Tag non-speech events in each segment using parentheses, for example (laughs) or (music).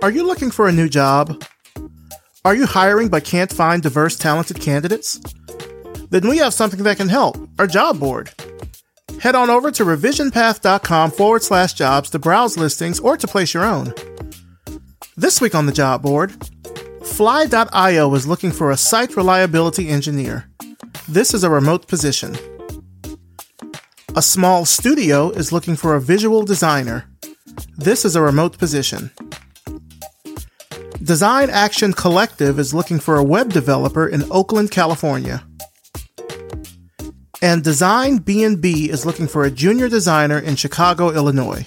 Are you looking for a new job? Are you hiring but can't find diverse, talented candidates? Then we have something that can help our job board. Head on over to revisionpath.com forward slash jobs to browse listings or to place your own. This week on the job board, Fly.io is looking for a site reliability engineer. This is a remote position. A small studio is looking for a visual designer. This is a remote position. Design Action Collective is looking for a web developer in Oakland, California. And Design B&B is looking for a junior designer in Chicago, Illinois.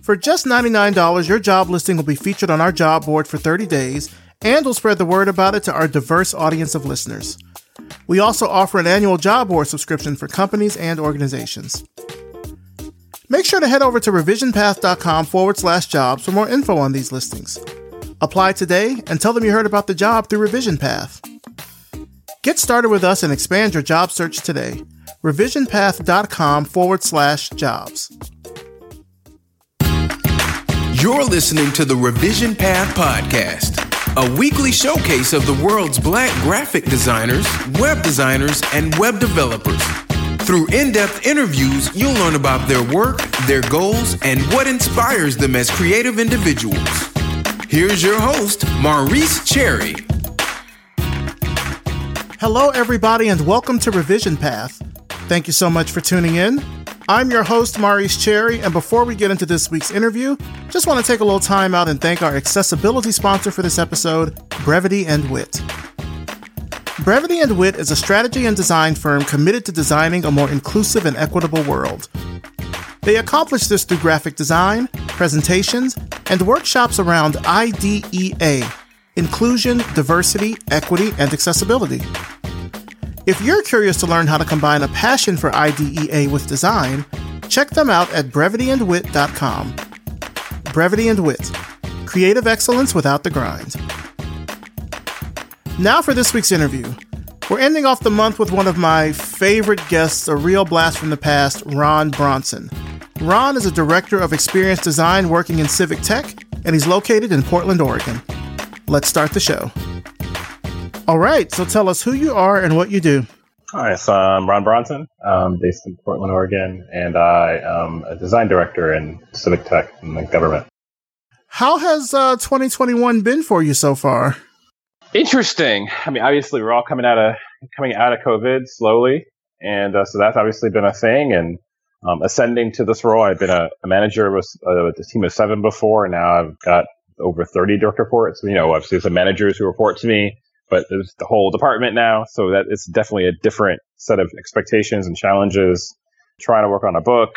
For just $99, your job listing will be featured on our job board for 30 days and we'll spread the word about it to our diverse audience of listeners. We also offer an annual job board subscription for companies and organizations. Make sure to head over to revisionpath.com forward slash jobs for more info on these listings. Apply today and tell them you heard about the job through Revision Path. Get started with us and expand your job search today. revisionpath.com forward slash jobs. You're listening to the Revision Path Podcast, a weekly showcase of the world's black graphic designers, web designers, and web developers. Through in depth interviews, you'll learn about their work, their goals, and what inspires them as creative individuals. Here's your host, Maurice Cherry. Hello, everybody, and welcome to Revision Path. Thank you so much for tuning in. I'm your host, Maurice Cherry, and before we get into this week's interview, just want to take a little time out and thank our accessibility sponsor for this episode, Brevity and Wit. Brevity and Wit is a strategy and design firm committed to designing a more inclusive and equitable world. They accomplish this through graphic design, presentations, and workshops around IDEA inclusion, diversity, equity, and accessibility. If you're curious to learn how to combine a passion for IDEA with design, check them out at brevityandwit.com. Brevity and Wit Creative excellence without the grind. Now for this week's interview. We're ending off the month with one of my favorite guests, a real blast from the past, Ron Bronson. Ron is a director of experience design working in civic tech, and he's located in Portland, Oregon. Let's start the show. All right, so tell us who you are and what you do. Hi, so I'm Ron Bronson, I'm based in Portland, Oregon, and I am a design director in civic tech and the government. How has uh, 2021 been for you so far? Interesting. I mean, obviously, we're all coming out of coming out of COVID slowly, and uh, so that's obviously been a thing. And um, ascending to this role, I've been a, a manager with a, a, team of seven before, and now I've got over 30 direct reports. You know, obviously, some managers who report to me, but there's the whole department now, so that it's definitely a different set of expectations and challenges. Trying to work on a book,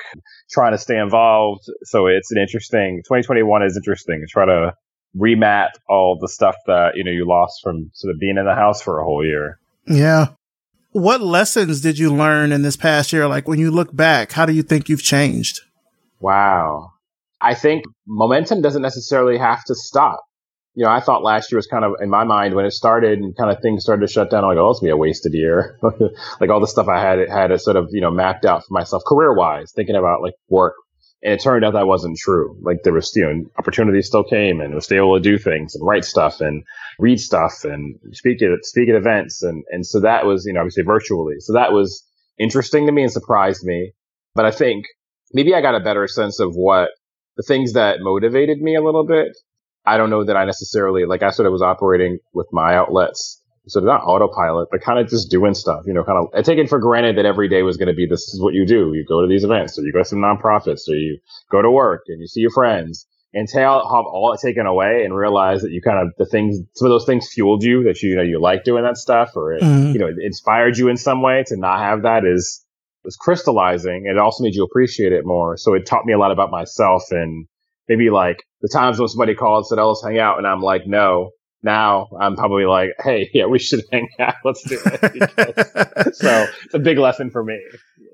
trying to stay involved. So it's an interesting. 2021 is interesting. Try to remat all the stuff that you know you lost from sort of being in the house for a whole year. Yeah. What lessons did you learn in this past year? Like when you look back, how do you think you've changed? Wow. I think momentum doesn't necessarily have to stop. You know, I thought last year was kind of in my mind when it started and kind of things started to shut down. I'm like, oh, it's gonna be a wasted year. (laughs) like all the stuff I had it had sort of you know mapped out for myself career wise, thinking about like work, and it turned out that wasn't true. Like there was, you know, opportunities still came and was still able to do things and write stuff and read stuff and speak at, speak at events. And, and so that was, you know, obviously virtually. So that was interesting to me and surprised me. But I think maybe I got a better sense of what the things that motivated me a little bit. I don't know that I necessarily, like I sort of was operating with my outlets of not autopilot, but kind of just doing stuff, you know, kind of I take it for granted that every day was going to be this is what you do. You go to these events or you go to some nonprofits or you go to work and you see your friends until have all it taken away and realize that you kind of the things some of those things fueled you that you, you know you like doing that stuff or it, mm-hmm. you know it inspired you in some way to not have that is was crystallizing it also made you appreciate it more so it taught me a lot about myself and maybe like the times when somebody called said oh let's hang out and i'm like no now I'm probably like, hey, (laughs) yeah, we should (laughs) hang out. Let's do it. (laughs) so it's a big lesson for me.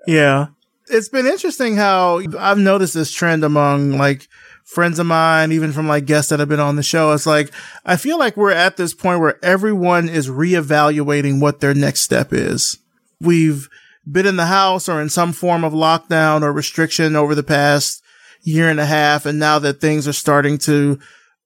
Yeah. yeah. It's been interesting how I've noticed this trend among like friends of mine, even from like guests that have been on the show. It's like, I feel like we're at this point where everyone is reevaluating what their next step is. We've been in the house or in some form of lockdown or restriction over the past year and a half. And now that things are starting to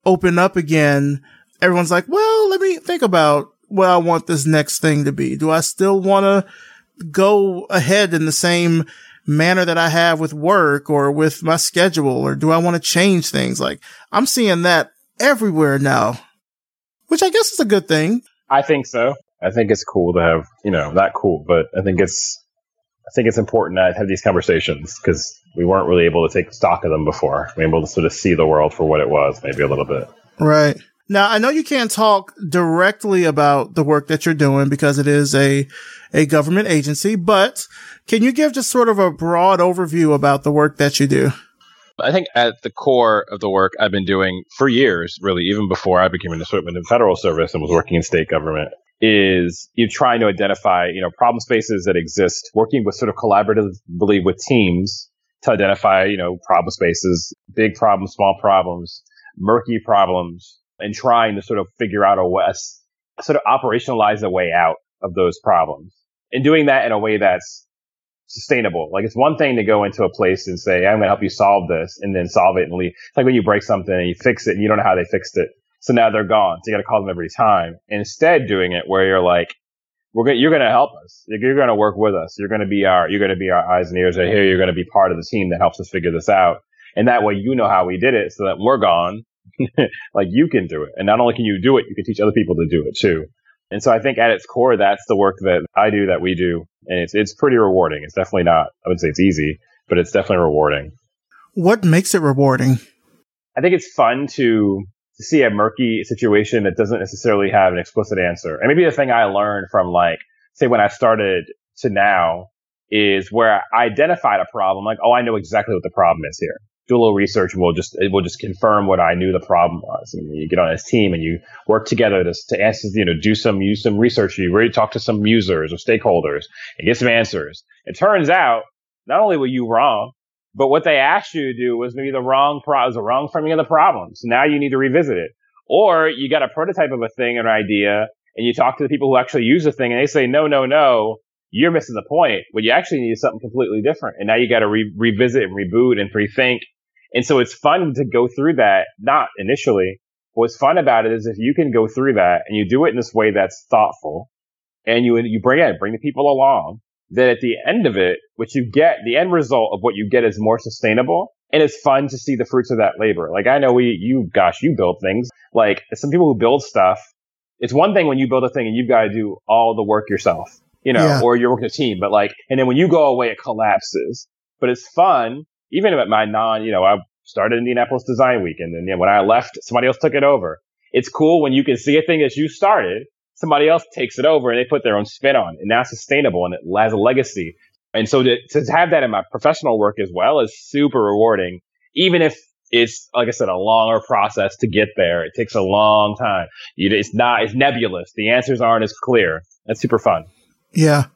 open up again, everyone's like, well, let me think about what I want this next thing to be. Do I still want to go ahead in the same manner that I have with work or with my schedule? Or do I want to change things? Like I'm seeing that everywhere now, which I guess is a good thing. I think so. I think it's cool to have, you know, not cool, but I think it's, I think it's important to have these conversations because we weren't really able to take stock of them before. We were able to sort of see the world for what it was, maybe a little bit. Right. Now, I know you can't talk directly about the work that you're doing because it is a, a government agency, but can you give just sort of a broad overview about the work that you do? I think at the core of the work I've been doing for years, really, even before I became an assistant in federal service and was working in state government, is you trying to identify, you know, problem spaces that exist, working with sort of collaboratively with teams to identify, you know, problem spaces, big problems, small problems, murky problems, and trying to sort of figure out a way, sort of operationalize a way out of those problems and doing that in a way that's sustainable. Like it's one thing to go into a place and say, I'm going to help you solve this and then solve it and leave. It's like when you break something and you fix it and you don't know how they fixed it. So now they're gone. So you got to call them every time. Instead doing it where you're like, we're going you're going to help us. You're going to work with us. You're going to be our, you're going to be our eyes and ears right here. You're going to be part of the team that helps us figure this out. And that way you know how we did it so that we're gone. (laughs) like you can do it. And not only can you do it, you can teach other people to do it too. And so I think at its core, that's the work that I do, that we do. And it's, it's pretty rewarding. It's definitely not, I would say it's easy, but it's definitely rewarding. What makes it rewarding? I think it's fun to, to see a murky situation that doesn't necessarily have an explicit answer. And maybe the thing I learned from like, say when I started to now is where I identified a problem, like, oh, I know exactly what the problem is here do a little research and we'll just it will just confirm what I knew the problem was. And you get on his team and you work together to, to answer, you know, do some use some research. You really talk to some users or stakeholders and get some answers. It turns out not only were you wrong, but what they asked you to do was maybe the wrong pro was the wrong framing of the problem. So now you need to revisit it. Or you got a prototype of a thing, or an idea, and you talk to the people who actually use the thing and they say, no, no, no, you're missing the point. What you actually need is something completely different. And now you got to re- revisit and reboot and rethink and so it's fun to go through that, not initially. What's fun about it is if you can go through that and you do it in this way that's thoughtful and you, you bring it, bring the people along, then at the end of it, what you get, the end result of what you get is more sustainable. And it's fun to see the fruits of that labor. Like I know we, you, gosh, you build things. Like some people who build stuff, it's one thing when you build a thing and you've got to do all the work yourself, you know, yeah. or you're working a team, but like, and then when you go away, it collapses. But it's fun even at my non, you know, I started Indianapolis Design Week, and then when I left, somebody else took it over. It's cool when you can see a thing that you started, somebody else takes it over and they put their own spin on it, and now it's sustainable and it has a legacy. And so to, to have that in my professional work as well is super rewarding, even if it's like I said, a longer process to get there. It takes a long time. It's not, it's nebulous. The answers aren't as clear. That's super fun. Yeah.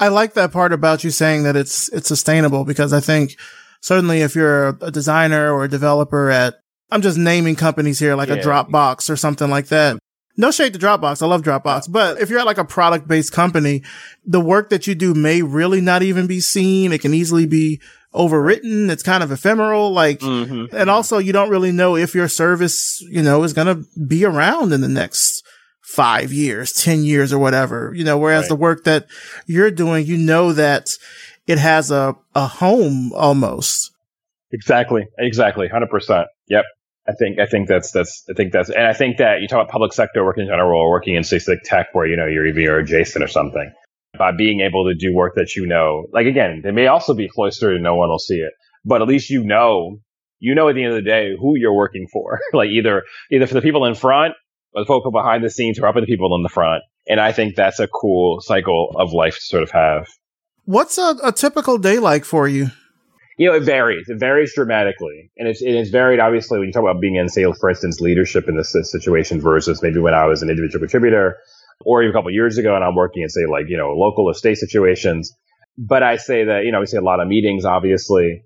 I like that part about you saying that it's, it's sustainable because I think certainly if you're a designer or a developer at, I'm just naming companies here like yeah. a Dropbox or something like that. No shade to Dropbox. I love Dropbox. But if you're at like a product based company, the work that you do may really not even be seen. It can easily be overwritten. It's kind of ephemeral. Like, mm-hmm. and also you don't really know if your service, you know, is going to be around in the next five years, 10 years or whatever, you know, whereas right. the work that you're doing, you know that it has a, a home almost. Exactly. Exactly. Hundred percent. Yep. I think I think that's that's I think that's and I think that you talk about public sector working in general or working in like tech where you know you're even you're adjacent or something. By being able to do work that you know, like again, they may also be cloistered and no one will see it, but at least you know, you know at the end of the day who you're working for. (laughs) like either either for the people in front or the people behind the scenes are up with the people in the front. And I think that's a cool cycle of life to sort of have. What's a, a typical day like for you? You know, it varies. It varies dramatically. And it's, it's varied, obviously, when you talk about being in, say, for instance, leadership in this situation versus maybe when I was an individual contributor or even a couple years ago and I'm working in, say, like, you know, local or state situations. But I say that, you know, we say a lot of meetings, obviously,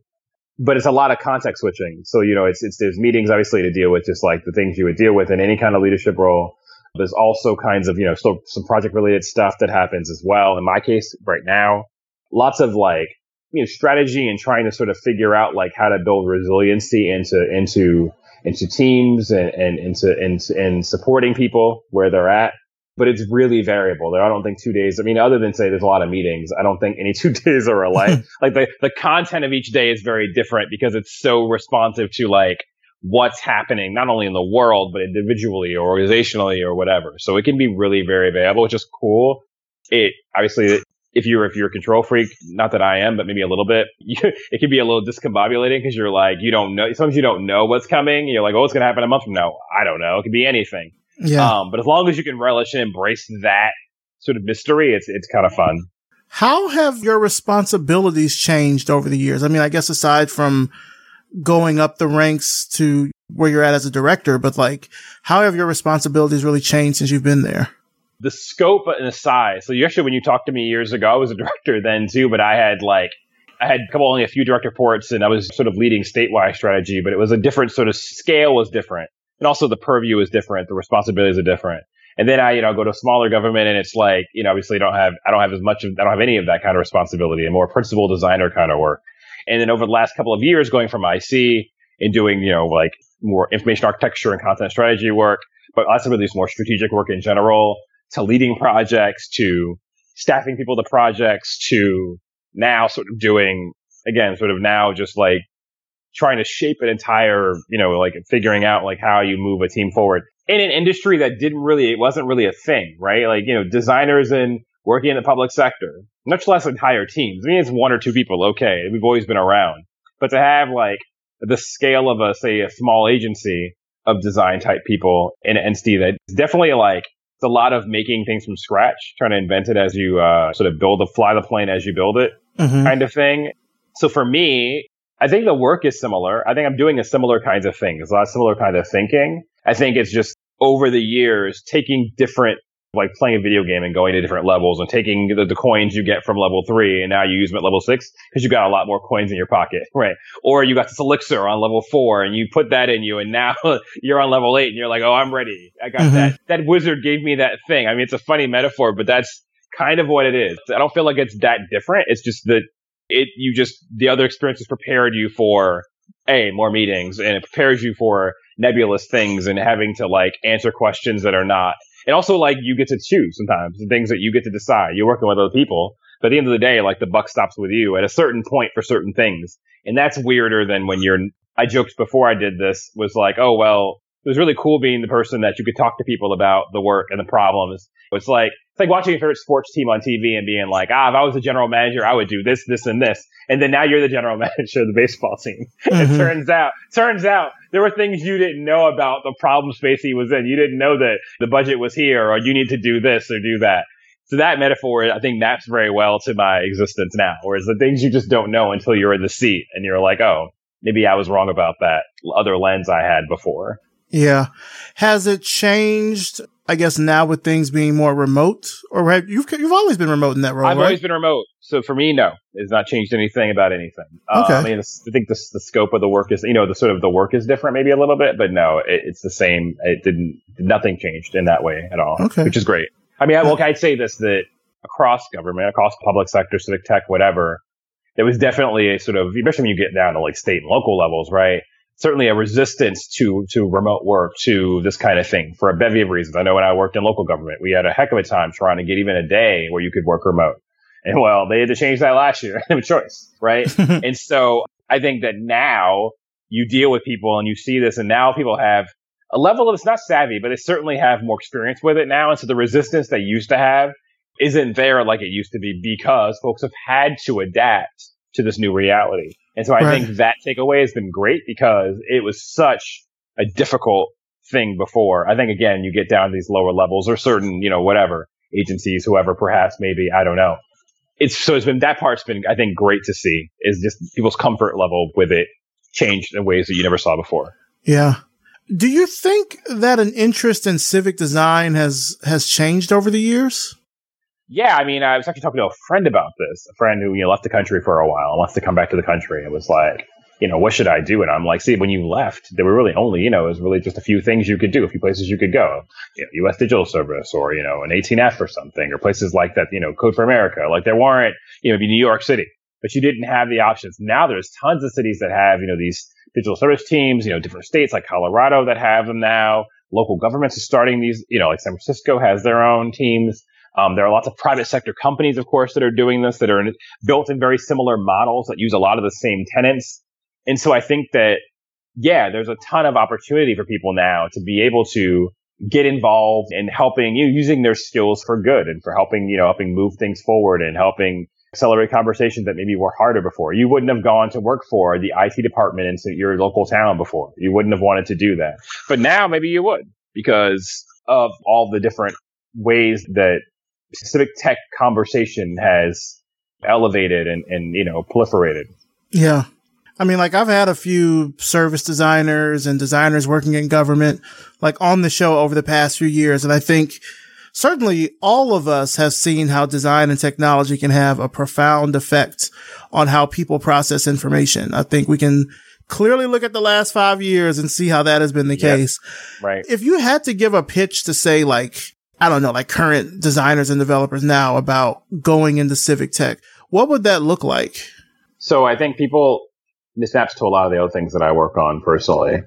but it's a lot of context switching. So, you know, it's, it's, there's meetings, obviously, to deal with just like the things you would deal with in any kind of leadership role. There's also kinds of, you know, some project related stuff that happens as well. In my case, right now, lots of like you know strategy and trying to sort of figure out like how to build resiliency into into into teams and, and into into and supporting people where they're at. But it's really variable. There I don't think two days. I mean, other than say there's a lot of meetings, I don't think any (laughs) two days are alike. (laughs) like the the content of each day is very different because it's so responsive to like what's happening not only in the world but individually or organizationally or whatever. So it can be really very variable, which is cool. It obviously if you're if you're a control freak, not that I am, but maybe a little bit, (laughs) you, it can be a little discombobulating because you're like you don't know. Sometimes you don't know what's coming. You're like, oh, what's going to happen a month from now? I don't know. It could be anything. Yeah. Um, but as long as you can relish and embrace that sort of mystery, it's it's kind of fun. How have your responsibilities changed over the years? I mean, I guess aside from going up the ranks to where you're at as a director, but like, how have your responsibilities really changed since you've been there? The scope and the size. So you actually, when you talked to me years ago, I was a (laughs) director then too, but I had like, I had a couple, only a few direct reports and I was sort of leading statewide strategy, but it was a different sort of scale was different. And also the purview is different. The responsibilities are different. And then I, you know, go to a smaller government and it's like, you know, obviously I don't have, I don't have as much of, I don't have any of that kind of responsibility and more principal designer kind of work. And then over the last couple of years, going from IC and doing, you know, like more information architecture and content strategy work, but also really more strategic work in general to leading projects to staffing people to projects to now sort of doing, again, sort of now just like trying to shape an entire, you know, like figuring out like how you move a team forward in an industry that didn't really, it wasn't really a thing, right? Like, you know, designers and working in the public sector, much less entire teams. I mean, it's one or two people. Okay. We've always been around, but to have like the scale of a, say, a small agency of design type people in an entity that's definitely like, it's a lot of making things from scratch, trying to invent it as you uh, sort of build the fly the plane as you build it Mhm. kind of thing. So for me, I think the work is similar. I think I'm doing a similar kinds of things, a lot of similar kind of thinking. I think it's just over the years taking different, like playing a video game and going to different levels and taking the, the coins you get from level three and now you use them at level six because you got a lot more coins in your pocket, (laughs) right? Or you got this elixir on level four and you put that in you and now (laughs) you're on level eight and you're like, oh, I'm ready. I got Mhm. that. That wizard gave me that thing. I mean, it's a funny metaphor, but that's kind of what it is. I don't feel like it's that different. It's just that it you just the other experience has prepared you for a more meetings and it prepares you for nebulous things and having to like answer questions that are not and also like you get to choose sometimes the things that you get to decide. You're working with other people but at the end of the day like the buck stops with you at a certain point for certain things. And that's weirder than when you're i joked before i did this was like oh well it was really cool being the person that you could talk to people about the work and the problems. It's like it's like watching your favorite sports team on TV and being like, ah, if I was a general manager, I would do this, this, and this. And then now you're the general (laughs) manager of the baseball team. Mhm. It turns out, turns out there were things you didn't know about the problem space he was in. You didn't know that the budget was here or you need to do this or do that. So that metaphor, I think maps very well to my existence now. Whereas the things you just don't know until you're in the seat and you're like, oh, maybe I was wrong about that other lens I had before. Yeah. Has it changed, I guess, now with things being more remote? Or have, you've, you've always been remote in that role, I've right? always been remote. So for me, no, it's not changed anything about anything. Uh, Okay. I mean, I think the, the scope of the work is, you know, the sort of the work is different maybe a little bit, but no, it, it's the same. It didn't, nothing changed in that way at all, Okay. which is great. I mean, I, well, I'd say this, that across government, across public sector, civic tech, whatever, there was definitely a sort of, especially when you get down to like state and local levels, right? Certainly a resistance to, to remote work, to this kind of thing for a bevy of reasons. I know when I worked in local government, we had a heck of a time trying to get even a day where you could work remote. And well, they had to change that last year. They have a choice, right? (laughs) and so I think that now you deal with people and you see this, and now people have a level of it's not savvy, but they certainly have more experience with it now. And so the resistance they used to have isn't there like it used to be because folks have had to adapt to this new reality. And so I Right. think that takeaway has been great because it was such a difficult thing before. I think again, you get down to these lower levels or certain, you know, whatever agencies, whoever, perhaps, maybe, I don't know. It's so it's been that part's been, I think, great to see is just people's comfort level with it changed in ways that you never saw before. Yeah. Do you think that an interest in civic design has has changed over the years? Yeah, I mean, I was actually talking to a friend about this, a friend who you know left the country for a while and wants to come back to the country. and was like, you know, what should I do? And I'm like, see, when you left, there were really only, you know, it was really just a few things you could do, a few places you could go, you know, U.S. Digital Service or you know, an 18F or something, or places like that, you know, Code for America. Like there weren't, you know, New York City. but you didn't have the options. Now there's tons of cities that have, you know, these digital service teams, you know, different states like Colorado that have them now. Local governments are starting these, you know, like San Francisco has their own teams. Um, there are lots of private sector companies, of course, that are doing this that are in, built in very similar models that use a lot of the same tenants. And so I think that, yeah, there's a ton of opportunity for people now to be able to get involved in helping you know, using their skills for good and for helping, you know, helping move things forward and helping accelerate conversations that maybe were harder before. You wouldn't have gone to work for the IT department in your local town before. You wouldn't have wanted to do that. But now maybe you would because of all the different ways that civic tech conversation has elevated and, and, you know, proliferated. Yeah. I mean, like I've had a few service designers and designers working in government, like on the show over the past few years. And I think certainly all of us have seen how design and technology can have a profound effect on how people process information. I think we can clearly look at the last five years and see how that has been the yep. case. Right. If you had to give a pitch to say like, I don't know, like current designers and developers now about going into civic tech, what would that look like? So I think people, this maps to a lot of the other things that I work on personally.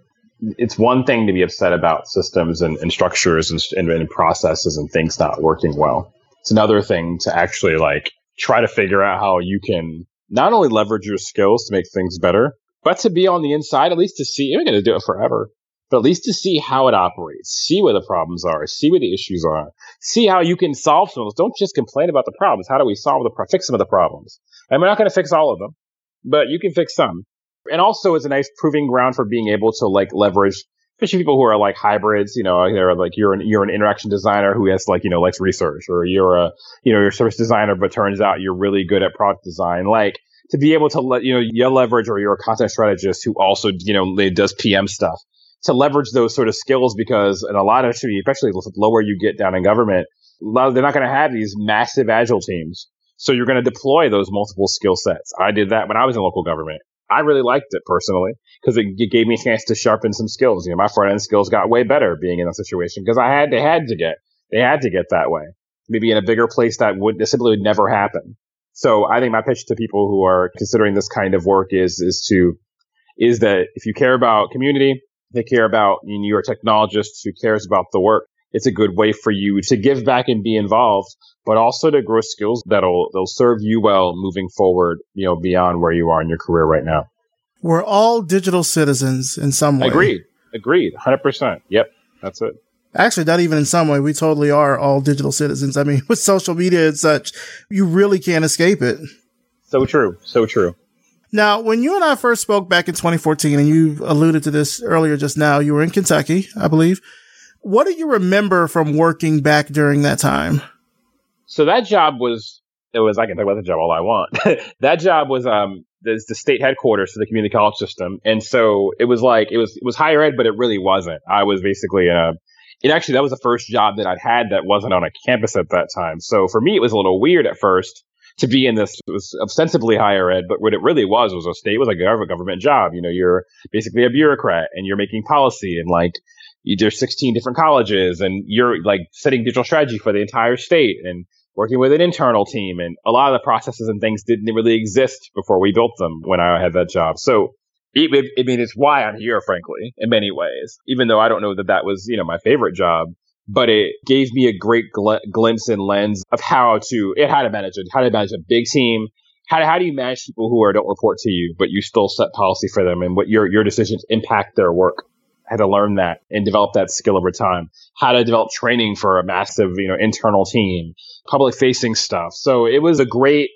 It's one thing to be upset about systems and, and structures and, and, and processes and things not working well. It's another thing to actually like try to figure out how you can not only leverage your skills to make things better, but to be on the inside, at least to see, you're going to do it forever but at least to see how it operates, see where the problems are, see where the issues are, see how you can solve some of those. Don't just complain about the problems. How do we solve the pro- fix some of the problems? And we're not going to fix all of them, but you can fix some. And also, it's a nice proving ground for being able to like leverage, especially people who are like hybrids. You know, they're like you're an you're an interaction designer who has like you know likes research, or you're a you know you're a service designer, but turns out you're really good at product design. Like to be able to let you know you leverage, or you're a content strategist who also you know does PM stuff to leverage those sort of skills because in a lot of especially the lower you get down in government, they're not going to have these massive agile teams. So you're going to deploy those multiple skill sets. I did that when I was in local government. I really liked it personally because it, gave me a chance to sharpen some skills. You know, my front end skills got way better being in that situation because I had, they had to get, they had to get that way. Maybe in a bigger place that would, that simply would never happen. So I think my pitch to people who are considering this kind of work is, is to, is that if you care about community, they care about you know, you're a technologist who cares about the work. It's a good way for you to give back and be involved, but also to grow skills that'll they'll serve you well moving forward, you know, beyond where you are in your career right now. We're all digital citizens in some way. Agreed. Agreed. 100%. Yep. That's it. Actually, not even in some way. We totally are all digital citizens. I mean, (laughs) with social media and such, you really can't escape it. So true. So true. Now, when you and I first spoke back in 2014, and you alluded to this earlier just now, you were in Kentucky, I believe. What do you remember from working back during that time? So that job was, it was, I can talk about the job all I want. (laughs) that job was, um, the, the state headquarters for the community college system. And so it was like, it was, it was higher ed, but it really wasn't. I was basically a, it actually, that was the first job that I'd had that wasn't on a campus at that time. So for me, it was a little weird at first to be in this was ostensibly higher ed, but what it really was was a state was like a government job. You know, you're basically a bureaucrat and you're making policy and like there's 16 different colleges and you're like setting digital strategy for the entire state and working with an internal team. And a lot of the processes and things didn't really exist before we built them when I had that job. So I mean, it's why I'm here, frankly, in many ways, even though I don't know that that was, you know, my favorite job but it gave me a great gl- glimpse and lens of how to it how to manage it, how to manage a big team. How, how do you manage people who are don't report to you, but you still set policy for them and what your, your decisions impact their work? How to learn that and develop that skill over time. How to develop training for a massive, you know, internal team, public facing stuff. So it was a great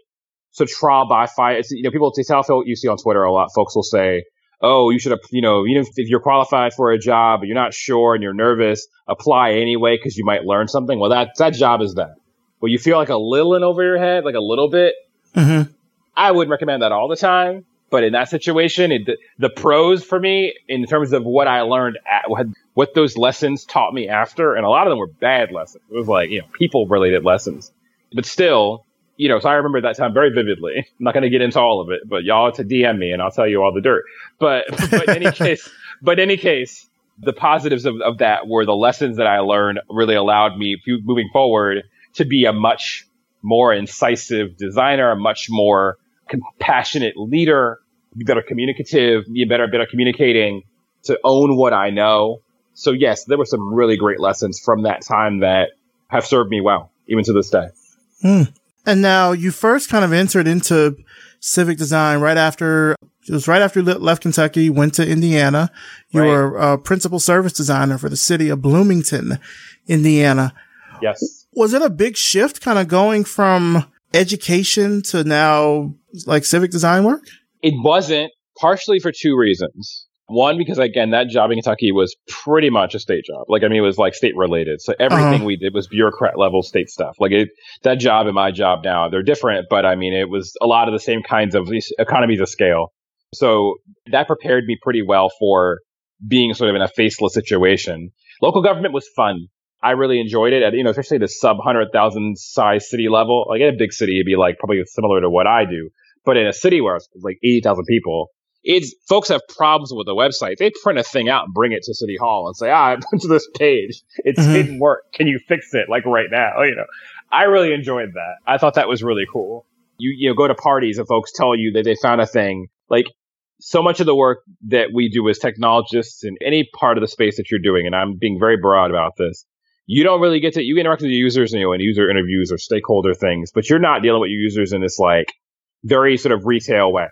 so trial by fire. It's, you know, people tell you see on Twitter a lot. Folks will say, oh, you should have, you know, even if you're qualified for a job, but you're not sure and you're nervous, apply anyway because you might learn something. Well, that that job is that. Well, you feel like a little in over your head, like a little bit. Mm-hmm. I wouldn't recommend that all the time, but in that situation, it, the, the, pros for me in terms of what I learned, at, what, what those lessons taught me after, and a lot of them were bad lessons. It was like you know people related lessons, but still, you know, so I remember that time very vividly. (laughs) I'm not going to get into all of it, but y'all to DM me and I'll tell you all the dirt. But, but in any (laughs) case, but in any case, the positives of, of that were the lessons that I learned really allowed me moving forward to be a much more incisive designer, a much more compassionate leader, be better communicative, be better, better communicating, to own what I know. So yes, there were some really great lessons from that time that have served me well, even to this day. Mm. And now you first kind of entered into civic design right after it was right after you left Kentucky, went to Indiana. You right. were a principal service designer for the city of Bloomington, Indiana. Yes. Was it a big shift kind of going from education to now like civic design work? It wasn't, partially for two reasons. One, because again, that job in Kentucky was pretty much a state job. Like, I mean, it was like state related. So everything uh-huh. we did was bureaucrat level state stuff. Like it, that job and my job now, they're different, but I mean, it was a lot of the same kinds of economies of scale. So that prepared me pretty well for being sort of in a faceless situation. Local government was fun. I really enjoyed it at, you know, especially the sub 100,000 size city level. Like in a big city, it'd be like probably similar to what I do. But in a city where it's like 80,000 people, it's folks have problems with the website. They print a thing out and bring it to City Hall and say, "Ah, I went to this page. It mm-hmm. didn't work. Can you fix it? Like right now?" You know, I really enjoyed that. I thought that was really cool. You you know go to parties and folks tell you that they found a thing. Like so much of the work that we do as technologists in any part of the space that you're doing, and I'm being very broad about this. You don't really get to you interact with your users, you know, in user interviews or stakeholder things, but you're not dealing with your users in this like very sort of retail way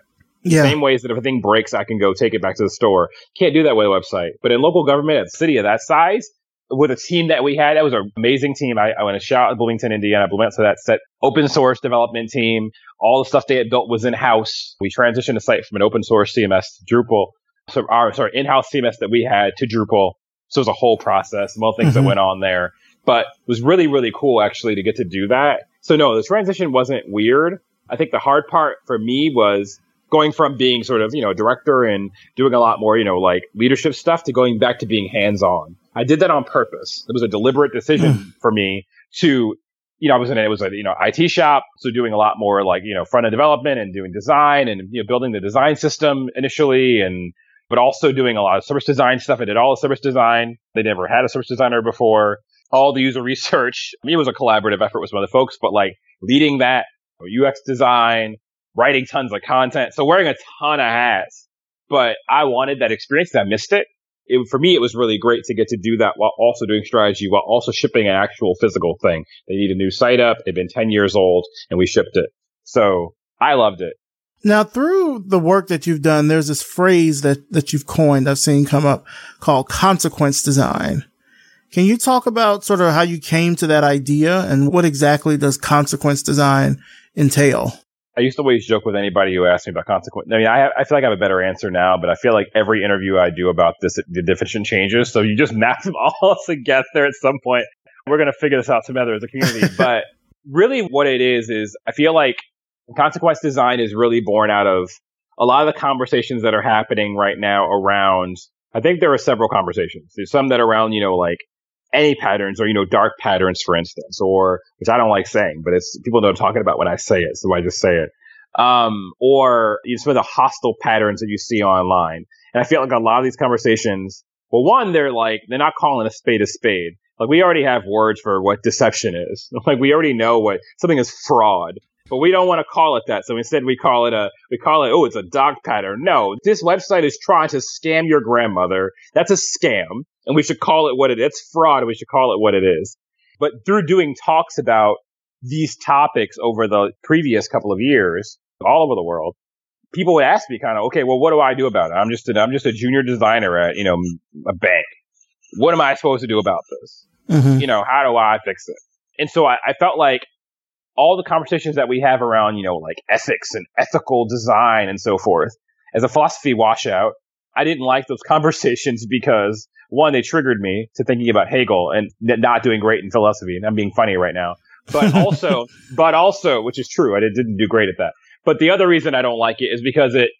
yeah. Same ways that if a thing breaks, I can go take it back to the store. Can't do that with a website. But in local government, at a city of that size, with a team that we had, that was an amazing team. I, I want to shout out Bloomington, Indiana. Bloomington, so that set open source development team. All the stuff they had built was in house. We transitioned the site from an open source CMS to Drupal. So our sorry in-house CMS that we had to Drupal. So it was a whole process, more things mm-hmm. that went on there. But it was really, really cool actually to get to do that. So no, the transition wasn't weird. I think the hard part for me was going from being sort of, you know, director and doing a lot more, you know, like leadership stuff to going back to being hands on. I did that on purpose. It was a deliberate decision hmm. for me to, you know, I was in it was a, you know, IT shop. So doing a lot more like, you know, front end development and doing design and, you know, building the design system initially and, but also doing a lot of service design stuff. I did all the service design. They never had a service designer before. All the user research. I mean, it was a collaborative effort with some other folks, but like leading that UX design, writing tons of content. So wearing a ton of hats, but I wanted that experience. and I missed it. it. For me, it was really great to get to do that while also doing strategy, while also shipping an actual physical thing. They need a new site up. They've been 10 years old and we shipped it. So I loved it. Now, through the work that you've done, there's this phrase that, that you've coined, I've seen come up called consequence design. Can you talk about sort of how you came to that idea and what exactly does consequence design entail? I used to always joke with anybody who asked me about consequence. I mean, I, I feel like I have a better answer now, but I feel like every interview I do about this, the definition changes. So you just (laughs) map them all together at some point. We're going to figure this out together as a community. (laughs) but really what it is, is I feel like consequence design is really born out of a lot of the conversations that are happening right now around, I think there are several conversations. There's some that are around, you know, like anti-patterns or, you know, dark patterns, for instance, or, which I don't like saying, but it's, people I'm talking about when I say it. So I just say it. Um, or you know, some of the hostile patterns that you see online. And I feel like a lot of these conversations, well, one, they're like, they're not calling a spade a spade. Like we already have words for what deception is. (laughs) Like we already know what something is fraud but we don't want to call it that. So instead we call it a, we call it, oh, it's a dark pattern. No, this website is trying to scam your grandmother. That's a scam. And we should call it what it is. It's fraud. We should call it what it is. But through doing talks about these topics over the previous couple of years, all over the world, people would ask me kind of, okay, well, what do I do about it? I'm just, a, I'm just a junior designer at, you know, a bank. What am I supposed to do about this? Mm-hmm. You know, how do I fix it? And so I, I felt like all the conversations that we have around, you know, like ethics and ethical design and so forth, as a philosophy washout, I didn't like those (laughs) conversations because one, they triggered me to thinking about Hegel and not doing great in philosophy. And I'm being funny right now. But (laughs) also, but also, which is true, I didn't do great at that. But the other reason I don't like it is because it,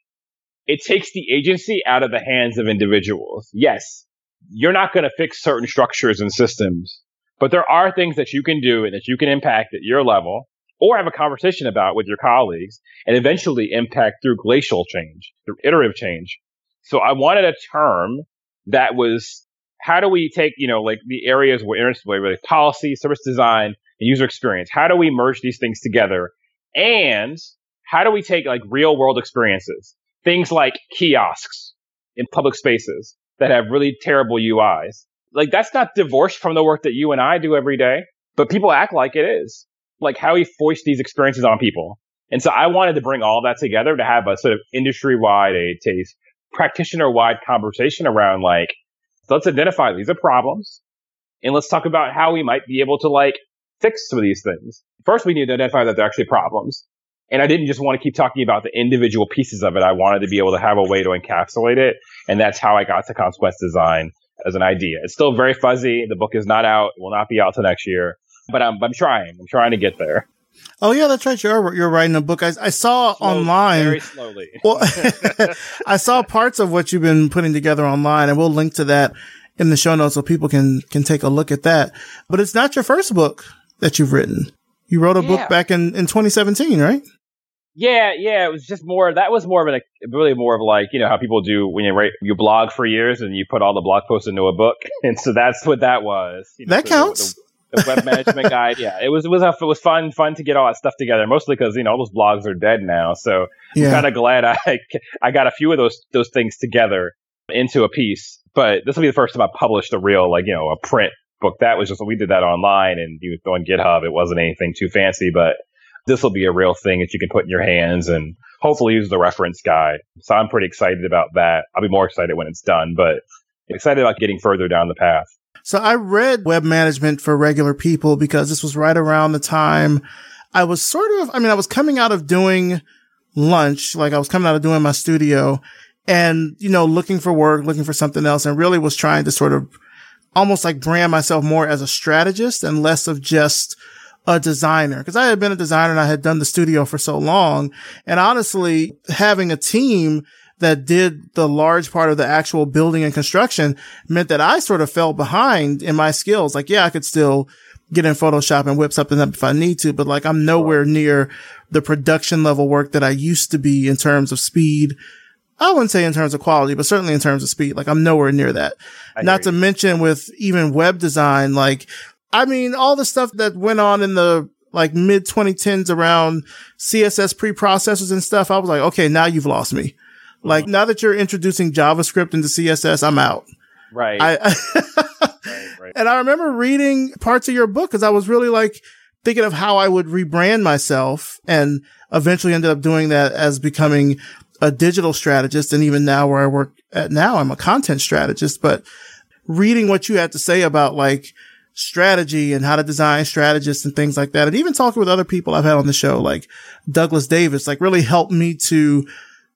it takes the agency out of the hands of individuals. Yes, you're not going to fix certain structures and systems but there are things that you can do and that you can impact at your level or have a conversation about with your colleagues and eventually impact through glacial change, through iterative change. So I wanted a term that was how do we take, you know, like the areas where interested, like policy, service design, and user experience? How do we merge these things together? And how do we take like real world experiences, things like kiosks in public spaces that have really terrible UIs. Like that's not divorced from the work that you and I do every day, but people act like it is. Like how we foist these experiences on people. And so I wanted to bring all that together to have a sort of industry wide, a, a practitioner wide conversation around like, let's identify these are problems and let's talk about how we might be able to like fix some of these things. First, we need to identify that they're actually problems. And I didn't just want to keep talking about the individual pieces of it. I wanted to be able to have a way to encapsulate it. And that's how I got to consequence design as an idea. It's still very fuzzy. The book is not out. It will not be out till next year, but I'm, I'm trying. I'm trying to get there. Oh yeah, that's right. You're you're writing a book. I, I saw slowly, online very slowly. (laughs) well, (laughs) I saw parts of what you've been putting together online, and we'll link to that in the show notes so people can can take a look at that. But it's not your first book that you've written. You wrote a yeah. book back in in 2017, right? Yeah, yeah, it was just more. That was more of a really more of like you know how people do when you write you blog for years and you put all the blog posts into a book, (laughs) and so that's what that was. You know, that so counts. The, the, the web management guide, yeah, it was it was a, it was fun fun to get all that stuff together. Mostly because you know all those blogs are dead now, so yeah. I'm kind of glad I I got a few of those those things together into a piece. But this will be the first time I published a real like you know a print book. That was just we did that online and you know on GitHub. It wasn't anything too fancy, but this will be a real thing that you can put in your hands and hopefully use the reference guide. So I'm pretty excited about that. I'll be more excited when it's done, but excited about getting further down the path. So I read web management for regular people because this was right around the time I was sort of, I mean, I was coming out of doing lunch, like I was coming out of doing my studio and, you know, looking for work, looking for something else and really was trying to sort of almost like brand myself more as a strategist and less of just a designer because I had been a designer and I had done the studio for so long. And honestly, having a team that did the large part of the actual building and construction meant that I sort of fell behind in my skills. Like, yeah, I could still get in Photoshop and whip something up if I need to, but like I'm nowhere near the production level work that I used to be in terms of speed. I wouldn't say in terms of quality, but certainly in terms of speed. Like I'm nowhere near that. I Not to mention with even web design, like I mean, all the stuff that went on in the like mid 2010s around CSS preprocessors and stuff, I was like, okay, now you've lost me. Uh-huh. Like now that you're introducing JavaScript into CSS, I'm out. Right. I, (laughs) right, right. And I remember reading parts of your book because I was really like thinking of how I would rebrand myself and eventually ended up doing that as becoming a digital strategist. And even now where I work at now, I'm a content strategist, but reading what you had to say about like, strategy and how to design strategists and things like that. And even talking with other people I've had on the show, like Douglas Davis, like really helped me to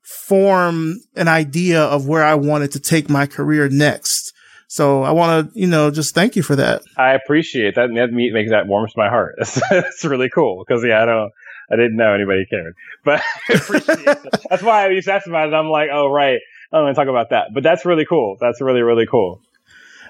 form an idea of where I wanted to take my career next. So I want to, you know, just thank you for that. I appreciate that. That makes that warms to my heart. (laughs) It's really cool because yeah, I don't, I didn't know anybody cared, but (laughs) I appreciate it. That's why I used to ask about it. I'm like, oh right, I'm going to talk about that. But that's really cool. That's really really cool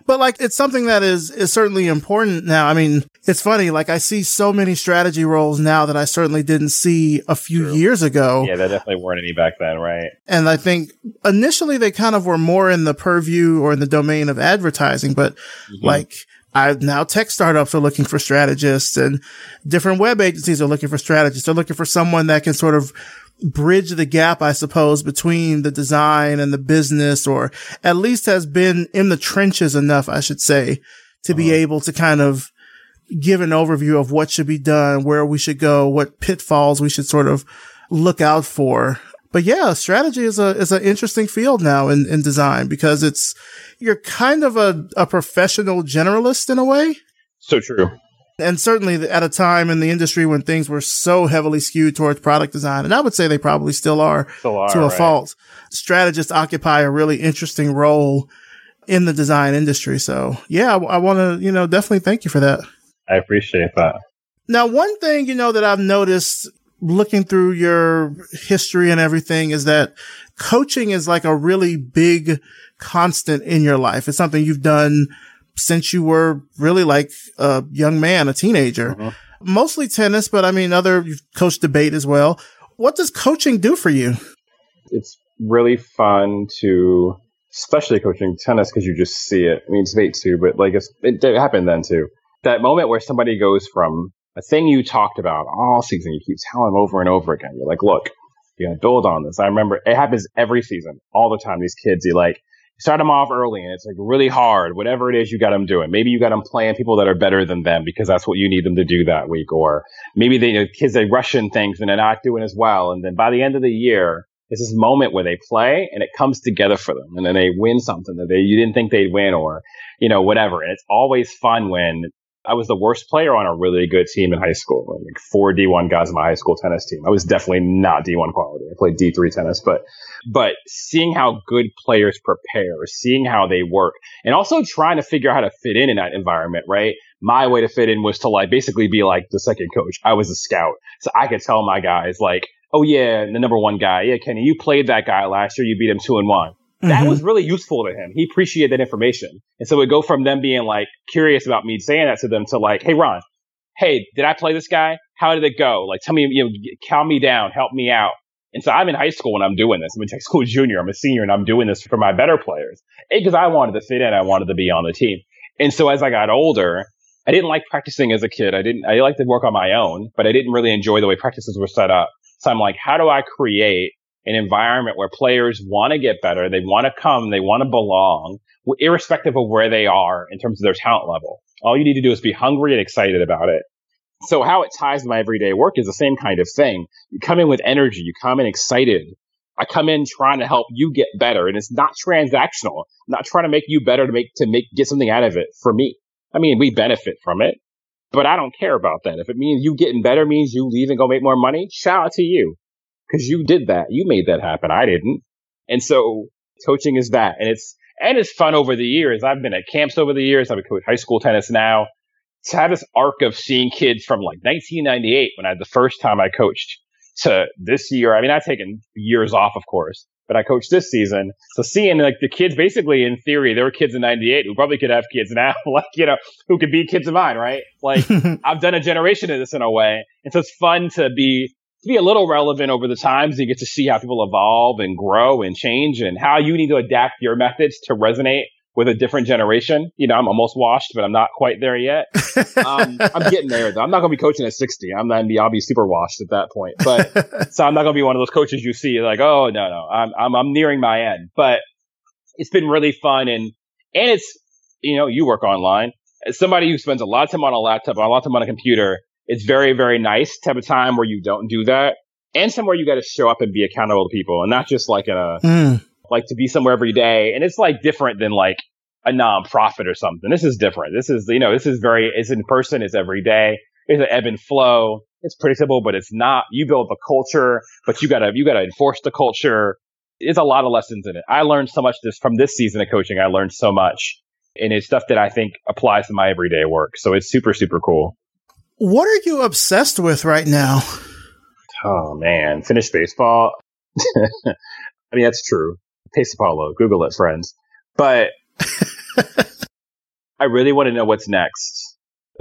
but like it's something that is is certainly important now. I mean, it's funny. Like I see so many strategy roles now that I certainly didn't see a few True. years ago. Yeah, there definitely weren't any back then, right? And I think initially they kind of were more in the purview or in the domain of advertising, but mm-hmm. like I now tech startups are looking for strategists and different web agencies are looking for strategists. They're looking for someone that can sort of bridge the gap, I suppose, between the design and the business, or at least has been in the trenches enough, I should say, to uh-huh. be able to kind of give an overview of what should be done, where we should go, what pitfalls we should sort of look out for. But yeah, strategy is a is an interesting field now in, in design because it's you're kind of a, a professional generalist in a way. So true and certainly at a time in the industry when things were so heavily skewed towards product design, and I would say they probably still are, still are to a right. fault. Strategists occupy a really interesting role in the design industry. So yeah, I, I want to, you know, definitely thank you for that. I appreciate that. Now, one thing, you know, that I've noticed looking through your history and everything is that coaching is like a really big constant in your life. It's something you've done since you were really like a young man, a teenager. Uh-huh. Mostly tennis, but I mean, other you've coached debate as well. What does coaching do for you? It's really fun to, especially coaching tennis because you just see it. I mean, it's debate too, but like it, it happened then too. That moment where somebody goes from a thing you talked about all season. You keep telling them over and over again. You're like, look, you gotta build on this. I remember it happens every season, all the time. These kids, you like, start them off early and it's like really hard. Whatever it is you got them doing. Maybe you got them playing people that are better than them because that's what you need them to do that week. Or maybe they, you know, kids, they rush in things and they're not doing as well. And then by the end of the year, it's this moment where they play and it comes together for them and then they win something that they, you didn't think they'd win or, you know, whatever. And it's always fun when I was the worst player on a really good team in high school. Like four D1 guys in my high school tennis team. I was definitely not D1 quality. I played D3 tennis, but, but seeing how good players prepare, seeing how they work, and also trying to figure out how to fit in in that environment, right? My way to fit in was to like basically be like the second coach. I was a scout. So I could tell my guys like, oh yeah, the number one guy. Yeah, Kenny, you played that guy last year. You beat him two and one. That mm-hmm. was really useful to him. He appreciated that information. And so it would go from them being like curious about me saying that to them to like, hey, Ron, hey, did I play this guy? How did it go? Like, tell me, you know, calm me down, help me out. And so I'm in high school when I'm doing this. I'm in high school (laughs) junior. I'm a senior and I'm doing this for my better players because I wanted to fit in. I wanted to be on the team. And so as I got older, I didn't like practicing as a kid. I didn't, I liked to work on my own, but I didn't really enjoy the way practices were set up. So I'm like, how do I create an environment where players want to get better, they want to come, they want to belong, irrespective of where they are in terms of their talent level. All you need to do is be hungry and excited about it. So how it ties to my everyday work is the same kind of thing. You come in with energy, you come in excited. I come in trying to help you get better, and it's not transactional. I'm not trying to make you better to make to make get something out of it for me. I mean, we benefit from it, but I don't care about that. If it means you getting better means you leave and go make more money, shout out to you because you did that. You made that happen. I didn't. And so coaching is that. And it's, and it's fun over the years. I've been at camps over the years. I've been coaching high school tennis now. To have this arc of seeing kids from like 1998 when I had the first time I coached to this year. I mean, I've taken years off, of course, but I coached this season. So seeing like the kids basically in theory, there were kids in 98 who probably could have kids now, (laughs) like, you know, who could be kids of mine, right? Like (laughs) I've done a generation of this in a way. And so it's fun to be to be a little relevant over the times. You get to see how people evolve and grow and change and how you need to adapt your methods to resonate with a different generation. You know, I'm almost washed, but I'm not quite there yet. (laughs) Um, I'm getting there though. I'm not going to be coaching at 60. I'm not going to be, I'll be super washed at that point. But (laughs) so I'm not going to be one of those coaches you see like, oh no, no, I'm, I'm, I'm nearing my end, but it's been really fun. And, and it's, you know, you work online as somebody who spends a lot of time on a laptop, a lot of time on a computer it's very, very nice to have a time where you don't do that and somewhere you got to show up and be accountable to people and not just like in a, mm. like to be somewhere every day. And it's like different than like a nonprofit or something. This is different. This is, you know, this is very, it's in person. It's every day. It's an ebb and flow. It's predictable, but it's not. You build the culture, but you gotta, you gotta enforce the culture. It's a lot of lessons in it. I learned so much this from this season of coaching. I learned so much and it's stuff that I think applies to my everyday work. So it's super, super cool. What are you obsessed with right now? Oh man, Finnish baseball. (laughs) I mean, that's true. Pesäpallo, Google it, friends. But (laughs) I really want to know what's next.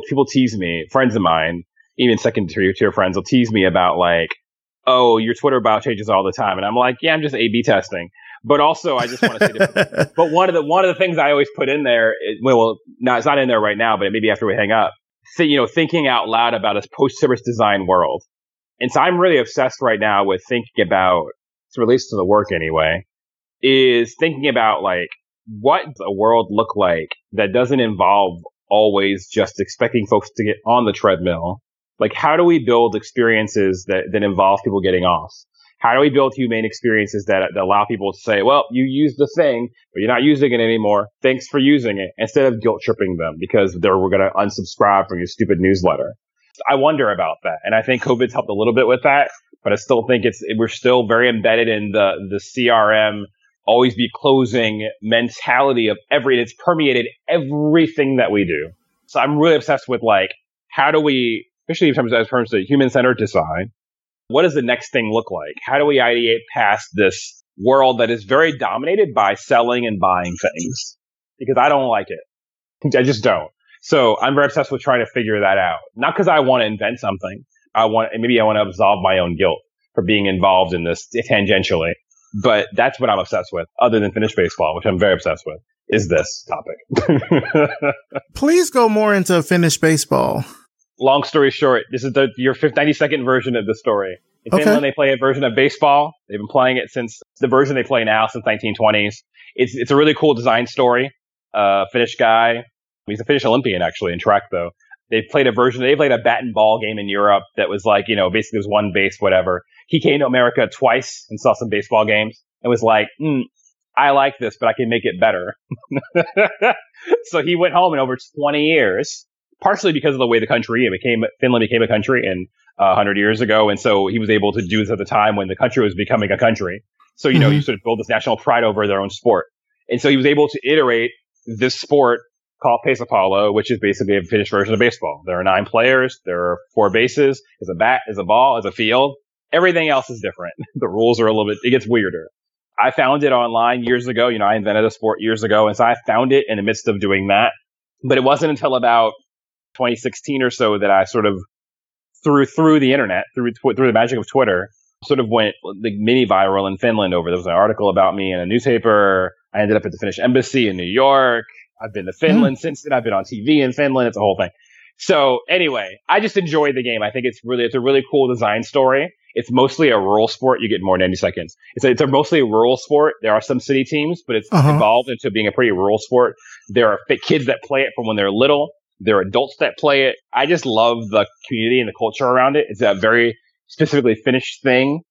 People tease me, friends of mine, even second tier friends will tease me about like, oh, your Twitter bio changes all the time, and I'm like, yeah, I'm just A/B testing. But also, I just want to say, but one of the one of the things I always put in there, is, well, no, it's not in there right now, but maybe after we hang up, th- you know, thinking out loud about a post-service design world. And so I'm really obsessed right now with thinking about, as relates to the work anyway, is thinking about like what a world look like that doesn't involve always just expecting folks to get on the treadmill. Like how do we build experiences that, that involve people getting off? How do we build humane experiences that, that allow people to say, well, you used the thing, but you're not using it anymore. Thanks for using it instead of guilt tripping them because they're, we're going to unsubscribe from your stupid newsletter. I wonder about that. And I think COVID's helped a little bit with that, but I still think it's, we're still very embedded in the, the CRM, always be closing mentality of every, it's permeated everything that we do. So I'm really obsessed with like, how do we, especially in terms in terms of human centered design, what does the next thing look like? How do we ideate past this world that is very dominated by selling and buying things? Because I don't like it. I just don't. So I'm very obsessed with trying to figure that out. Not because I want to invent something. I want, maybe I want to absolve my own guilt for being involved in this tangentially. But that's what I'm obsessed with, other than Finnish baseball, which I'm very obsessed with, is this topic. (laughs) Please go more into Finnish baseball. Long story short, this is the your 90 second version of the story. In okay. Finland, they play a version of baseball. They've been playing it since the version they play now since 1920s. It's it's a really cool design story. Uh, Finnish guy. He's a Finnish Olympian actually in track though. They played a version. They played a bat and ball game in Europe that was like you know basically was one base whatever. He came to America twice and saw some baseball games and was like, mm, I like this, but I can make it better. (laughs) so he went home in over 20 years, partially because of the way the country it became Finland became a country and uh, 100 years ago, and so he was able to do this at the time when the country was becoming a country. So you know, mm-hmm. you sort of build this national pride over their own sport, and so he was able to iterate this sport called Pesäpallo, which is basically a Finnish version of baseball. There are nine players, there are four bases, there's a bat, there's a ball, there's a field. Everything else is different. (laughs) the rules are a little bit, it gets weirder. I found it online years ago. You know, I invented a sport years ago. And so I found it in the midst of doing that. But it wasn't until about 2016 or so that I sort of through through the internet, through through the magic of Twitter, sort of went like mini viral in Finland over. There was an article about me in a newspaper. I ended up at the Finnish embassy in New York. I've been to Finland mm. since then. I've been on TV in Finland. It's a whole thing. So anyway, I just enjoyed the game. I think it's really it's a really cool design story. It's mostly a rural sport. You get more than 90 seconds. It's a, it's a mostly a rural sport. There are some city teams, but it's uh-huh. evolved into being a pretty rural sport. There are kids that play it from when they're little. There are adults that play it. I just love the community and the culture around it. It's a very specifically Finnish thing.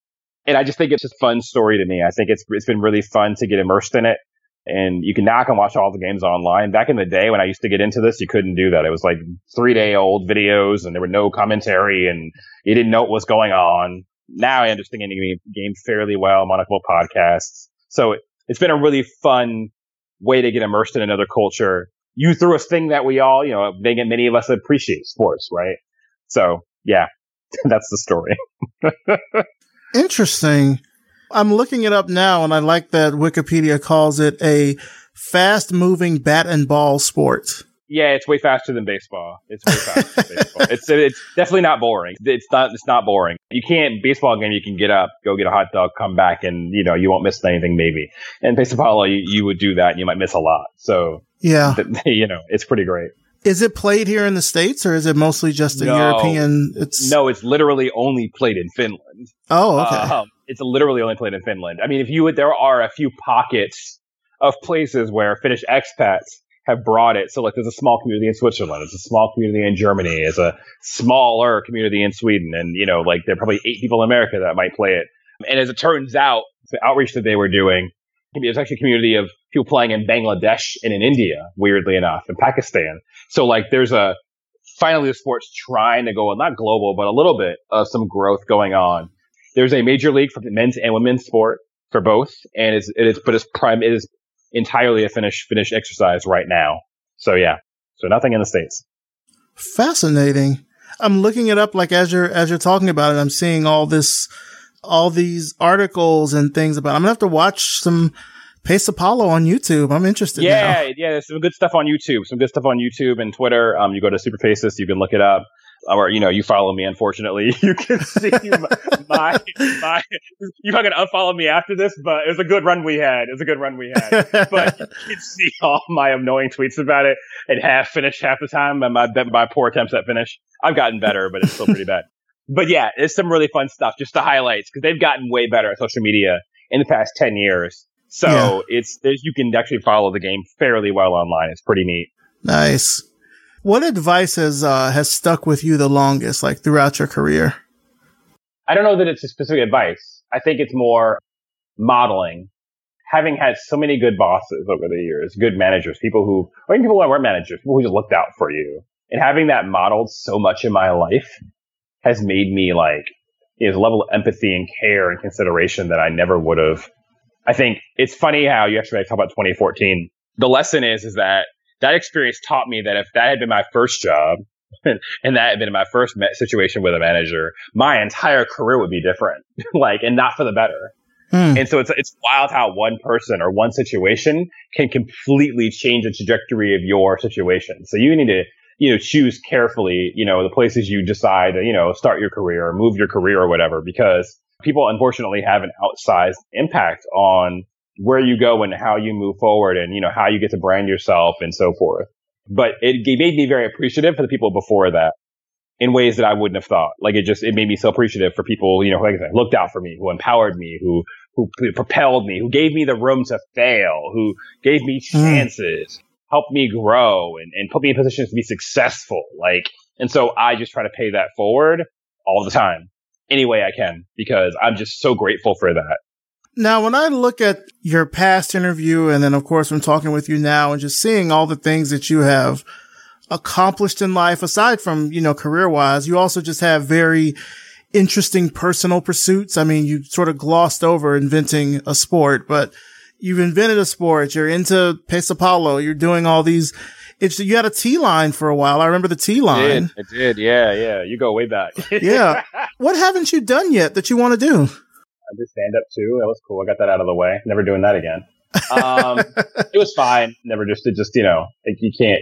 And I just think it's a fun story to me. I think it's, it's been really fun to get immersed in it. And you can now can watch all the games online. Back in the day when I used to get into this, you couldn't do that. It was like three day old videos and there were no commentary and you didn't know what was going on now I understand the game fairly well. I'm on podcasts. So it, it's been a really fun way to get immersed in another culture. You threw a thing that we all, you know, many of us appreciate sports, right? So yeah, (laughs) that's the story. (laughs) Interesting. I'm looking it up now and I like that Wikipedia calls it a fast moving bat and ball sport. Yeah, it's way faster than baseball. It's way faster than baseball. It's it's definitely not boring. It's not it's not boring. You can't baseball game. You can get up, go get a hot dog, come back, and you know you won't miss anything. Maybe. And baseball, you, you would do that, and you might miss a lot. So yeah, (laughs) you know, it's pretty great. Is it played here in the states, or is it mostly just a no, European? It's no, it's literally only played in Finland. Oh, okay. Um, it's literally only played in Finland. I mean, if you would, there are a few pockets of places where Finnish expats have brought it. So like there's a small community in Switzerland, it's a small community in Germany, it's a smaller community in Sweden, and you know, like there are probably eight people in America that might play it. And as it turns out, the outreach that they were doing, there's actually a community of people playing in Bangladesh and in India, weirdly enough, in Pakistan. So like there's a finally the sport's trying to go not global, but a little bit of some growth going on. There's a major league for men's and women's sport for both, and it's it is but it's prime it is entirely a Finnish Finnish exercise right now. So yeah, so nothing in the states. Fascinating. I'm looking it up like as you're as you're talking about it. I'm seeing all this, all these articles and things about. I'm gonna have to watch some Pesäpallo on YouTube. I'm interested. Yeah, now. yeah. There's some good stuff on YouTube. Some good stuff on YouTube and Twitter. Um, you go to Superpesis, you can look it up or you know, you follow me. Unfortunately, (laughs) you can see (laughs) my, my, You fucking unfollow me after this, but it was a good run we had. It was a good run we had. (laughs) but you can see all my annoying tweets about it and half Finnish half the time, and my my poor attempts at Finnish. I've gotten better, but it's still pretty bad. But yeah, it's some really fun stuff. Just the highlights because they've gotten way better at social media in the past ten years. So yeah. it's there's you can actually follow the game fairly well online. It's pretty neat. Nice. What advice has uh, has stuck with you the longest, like throughout your career? I don't know that it's a specific advice. I think it's more modeling. Having had so many good bosses over the years, good managers, people who, or even people who weren't managers, people who just looked out for you, and having that modeled so much in my life has made me like is a level of empathy and care and consideration that I never would have. I think it's funny how you actually talk about 2014. The lesson is is that that experience taught me that if that had been my first job (laughs) and that had been my first situation with a manager, my entire career would be different, (laughs) like, and not for the better. Hmm. And so it's, it's wild how one person or one situation can completely change the trajectory of your situation. So you need to, you know, choose carefully, you know, the places you decide to, you know, start your career or move your career or whatever, because people unfortunately have an outsized impact on where you go and how you move forward and, you know, how you get to brand yourself and so forth. But it, it made me very appreciative for the people before that. in ways that I wouldn't have thought. Like it just, it made me so appreciative for people, you know, who looked out for me, who empowered me, who, who propelled me, who gave me the room to fail, who gave me hmm. chances, mm. Helped me grow and, and put me in positions to be successful. Like, and so I just try to pay that forward all the time, any way I can, because I'm just so grateful for that. Now, when I look at your past interview, and then of course I'm talking with you now, and just seeing all the things that you have accomplished in life, aside from you know career wise, you also just have very interesting personal pursuits. I mean, you sort of glossed over inventing a sport, but you've invented a sport. You're into Pesäpallo. You're doing all these. It's you had a T line for a while. I remember the T line. I did. Yeah, yeah. You go way back. (laughs) yeah. What haven't you done yet that you want to do? I did stand up too. That was cool. I got that out of the way. Never doing that again. Um, (laughs) it was fine. Never just, it just, you know, like you can't.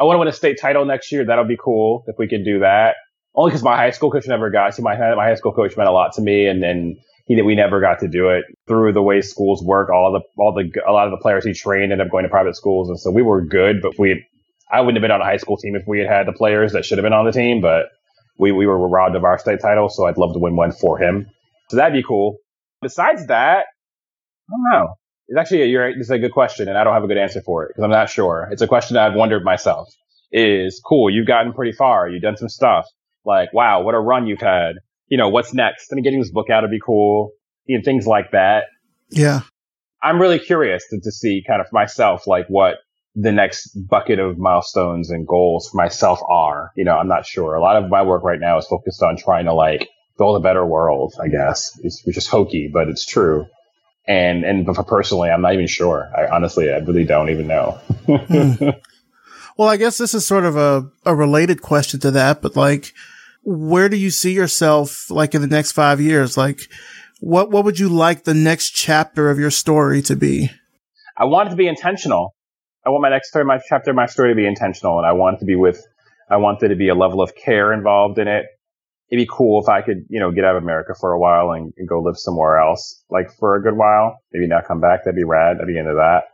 I want to win a state title next year. That'll be cool if we could do that. Only because my high school coach never got. See, my my high school coach meant a lot to me, and then he we never got to do it through the way schools work. All the all the a lot of the players he trained ended up going to private schools, and so we were good. But we, I wouldn't have been on a high school team if we had had the players that should have been on the team. But we we were robbed of our state title, so I'd love to win one for him. So that'd be cool. Besides that, I don't know. It's actually a, you're, it's a good question, and I don't have a good answer for it because I'm not sure. It's a question I've wondered myself. Is cool. You've gotten pretty far. You've done some stuff. Like, wow, what a run you've had. You know, what's next? I mean, getting this book out would be cool. You know, things like that. Yeah. I'm really curious to, to see kind of myself, like what the next bucket of milestones and goals for myself are. You know, I'm not sure. A lot of my work right now is focused on trying to like build a better world, I guess. It's, which is hokey, but it's true. And and for personally, I'm not even sure. I honestly, I really don't even know. hmm. (laughs) Well, I guess this is sort of a, a related question to that, but like, where do you see yourself like in the next five years? Like, what what would you like the next chapter of your story to be? I want it to be intentional. I want my next story, my chapter, my story to be intentional, and I want it to be with. I want there to be a level of care involved in it it'd be cool if I could, you know, get out of America for a while and, and, go live somewhere else, like for a good while. Maybe not come back. That'd be rad. I'd be into that.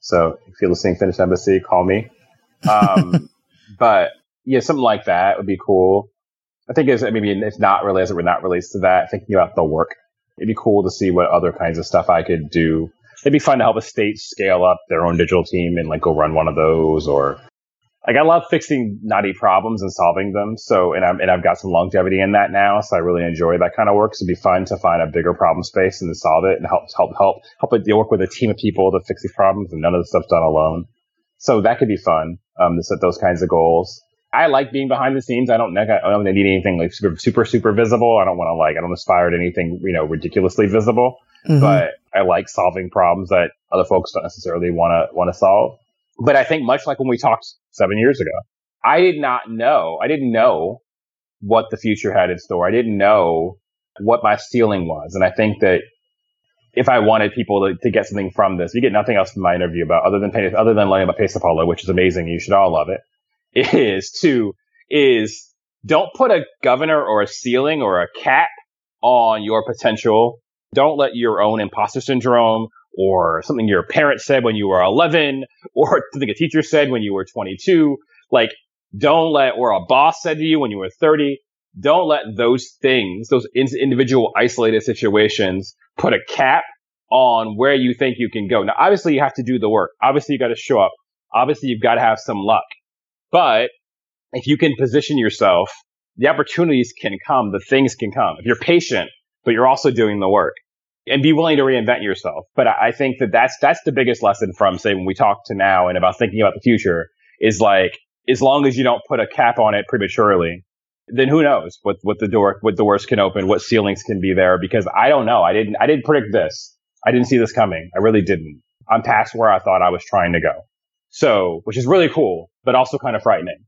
So if you're listening, Finnish Embassy, call me. Um, (laughs) but yeah, something like that would be cool. I think it's maybe it's not really as it would not relates to that. Thinking about the work, it'd be cool to see what other kinds of stuff I could do. It'd be fun to help a state scale up their own digital team and like go run one of those or like I love fixing knotty problems and solving them. So, and I'm, and I've got some longevity in that now. So I really enjoy that kind of work. So it'd be fun to find a bigger problem space and to solve it and help, help, help, help it work with a team of people to fix these problems and none of the stuff's done alone. So that could be fun, um, to set those kinds of goals. I like being behind the scenes. I don't, I don't need anything like super, super, super visible. I don't want to like, I don't aspire to anything, you know, ridiculously visible, mm-hmm. but I like solving problems that other folks don't necessarily want to, want to solve. But I think much like when we talked seven years ago, I did not know. I didn't know what the future had in store. I didn't know what my ceiling was. And I think that if I wanted people to, to get something from this, you get nothing else from my interview about other than other than learning about Pesäpallo, which is amazing. You should all love it. Is to is don't put a governor or a ceiling or a cap on your potential. Don't let your own imposter syndrome or something your parents said when you were 11 (laughs) or something a teacher said when you were 22. Like, don't let, or a boss said to you when you were 30. Don't let those things, those individual isolated situations put a cap on where you think you can go. Now, obviously you have to do the work. Obviously you got to show up. Obviously you've got to have some luck. But if you can position yourself, the opportunities can come, the things can come. If you're patient, but you're also doing the work and be willing to reinvent yourself. But I think that that's, that's the biggest lesson from say when we talk to now and about thinking about the future is like, as long as you don't put a cap on it prematurely, then who knows what, what the door, what doors can open, what ceilings can be there because I don't know. I didn't, I didn't predict this. I didn't see this coming. I really didn't. I'm past where I thought I was trying to go. So, which is really cool, but also kind of frightening.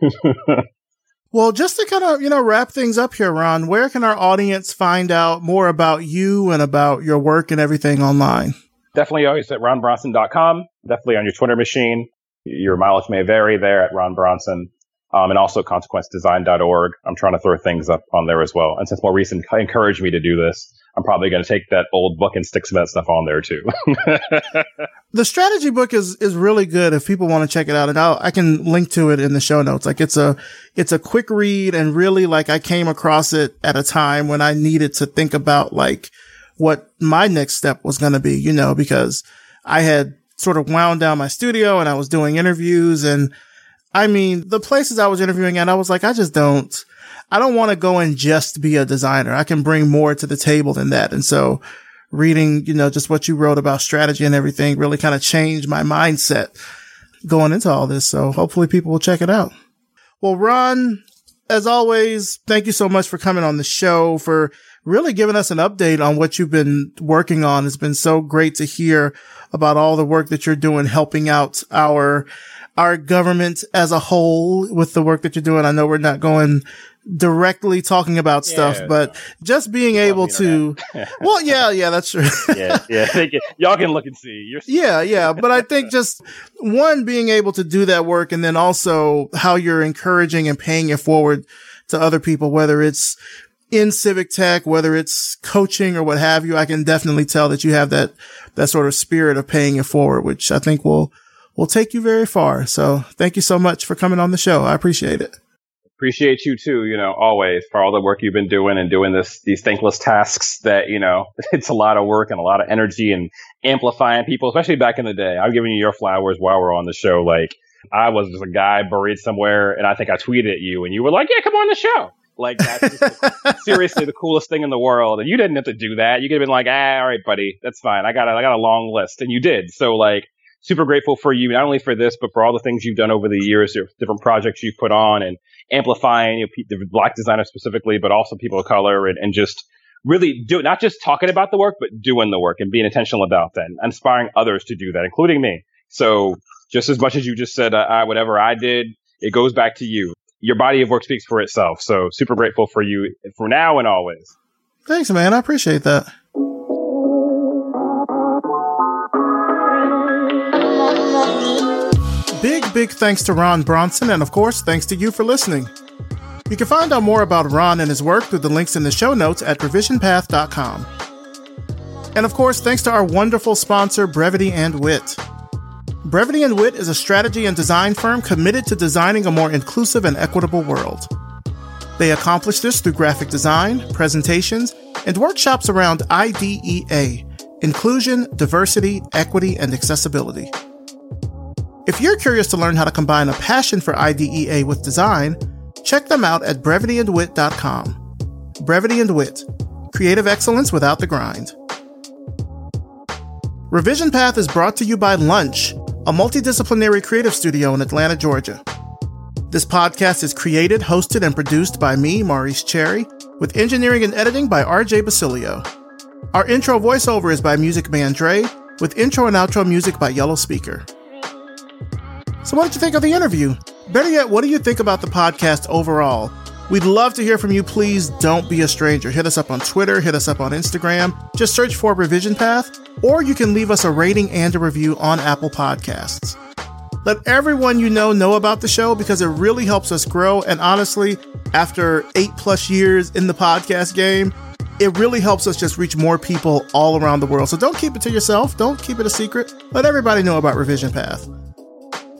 (laughs) Well, just to kind of, you know, wrap things up here, Ron, where can our audience find out more about you and about your work and everything online? Definitely always at ronbronson.com. Definitely on your Twitter machine. Your mileage may vary there at Ron Bronson. Um, and also consequencedesign.org. I'm trying to throw things up on there as well. And since more recent encouraged me to do this, I'm probably going to take that old book and stick some of that stuff on there too. (laughs) the strategy book is is really good if people want to check it out, and I'll, I can link to it in the show notes. Like it's a it's a quick read, and really like I came across it at a time when I needed to think about like what my next step was going to be, you know, because I had sort of wound down my studio and I was doing interviews and I mean, the places I was interviewing at, I was like, I just don't, I don't want to go and just be a designer. I can bring more to the table than that. And so reading, you know, just what you wrote about strategy and everything really kind of changed my mindset going into all this. So hopefully people will check it out. Well, Ron, as always, thank you so much for coming on the show, for really giving us an update on what you've been working on. It's been so great to hear about all the work that you're doing, helping out our, our government as a whole with the work that you're doing. I know we're not going directly talking about yeah, stuff, but just being able to, (laughs) well, yeah, yeah, that's true. yeah, yeah. Y'all can look and see. You're- (laughs) yeah, yeah. But I think just one, being able to do that work and then also how you're encouraging and paying it forward to other people, whether it's in civic tech, whether it's coaching or what have you, I can definitely tell that you have that, that sort of spirit of paying it forward, which I think will, will take you very far. So thank you so much for coming on the show. I appreciate it. Appreciate you too, you know, always for all the work you've been doing and doing this, these thankless tasks that, you know, (laughs) it's a lot of work and a lot of energy and amplifying people, especially back in the day. I'm giving you your flowers while we're on the show. Like I was just a guy buried somewhere and I think I tweeted at you and you were like, yeah, come on the show. Like that's the, (laughs) seriously the coolest thing in the world. And you didn't have to do that. You could have been like, ah, all right, buddy, that's fine. I got a, I got a long list, and you did. So like, super grateful for you, not only for this, but for all the things you've done over the years, your different projects you've put on, and amplifying you know, the black designers specifically, but also people of color, and, and just really do not just talking about the work, but doing the work and being intentional about that, and inspiring others to do that, including me. So just as much as you just said, uh, whatever I did, it goes back to you your body of work speaks for itself. So super grateful for you for now and always. Thanks, man. I appreciate that. Big thanks to Ron Bronson, and of course, thanks to you for listening. You can find out more about Ron and his work through the links in the show notes at revisionpath.com. And of course, thanks to our wonderful sponsor, Brevity and Wit. Brevity and Wit is a strategy and design firm committed to designing a more inclusive and equitable world. They accomplish this through graphic design, presentations, and workshops around IDEA inclusion, diversity, equity, and accessibility. If you're curious to learn how to combine a passion for IDEA with design, check them out at brevityandwit.com. Brevity and Wit creative excellence without the grind. Revision Path is brought to you by Lunch a multidisciplinary creative studio in Atlanta, Georgia. This podcast is created, hosted, and produced by me, Maurice Cherry, with engineering and editing by RJ Basilio. Our intro voiceover is by Music Man Dre, with intro and outro music by Yellow Speaker. So, what did you think of the interview? Better yet, what do you think about the podcast overall? We'd love to hear from you. Please don't be a stranger. Hit us up on Twitter, hit us up on Instagram. Just search for Revision Path, or you can leave us a rating and a review on Apple Podcasts. Let everyone you know know about the show because it really helps us grow. And honestly, after eight plus years in the podcast game, it really helps us just reach more people all around the world. So don't keep it to yourself. Don't keep it a secret. Let everybody know about Revision Path.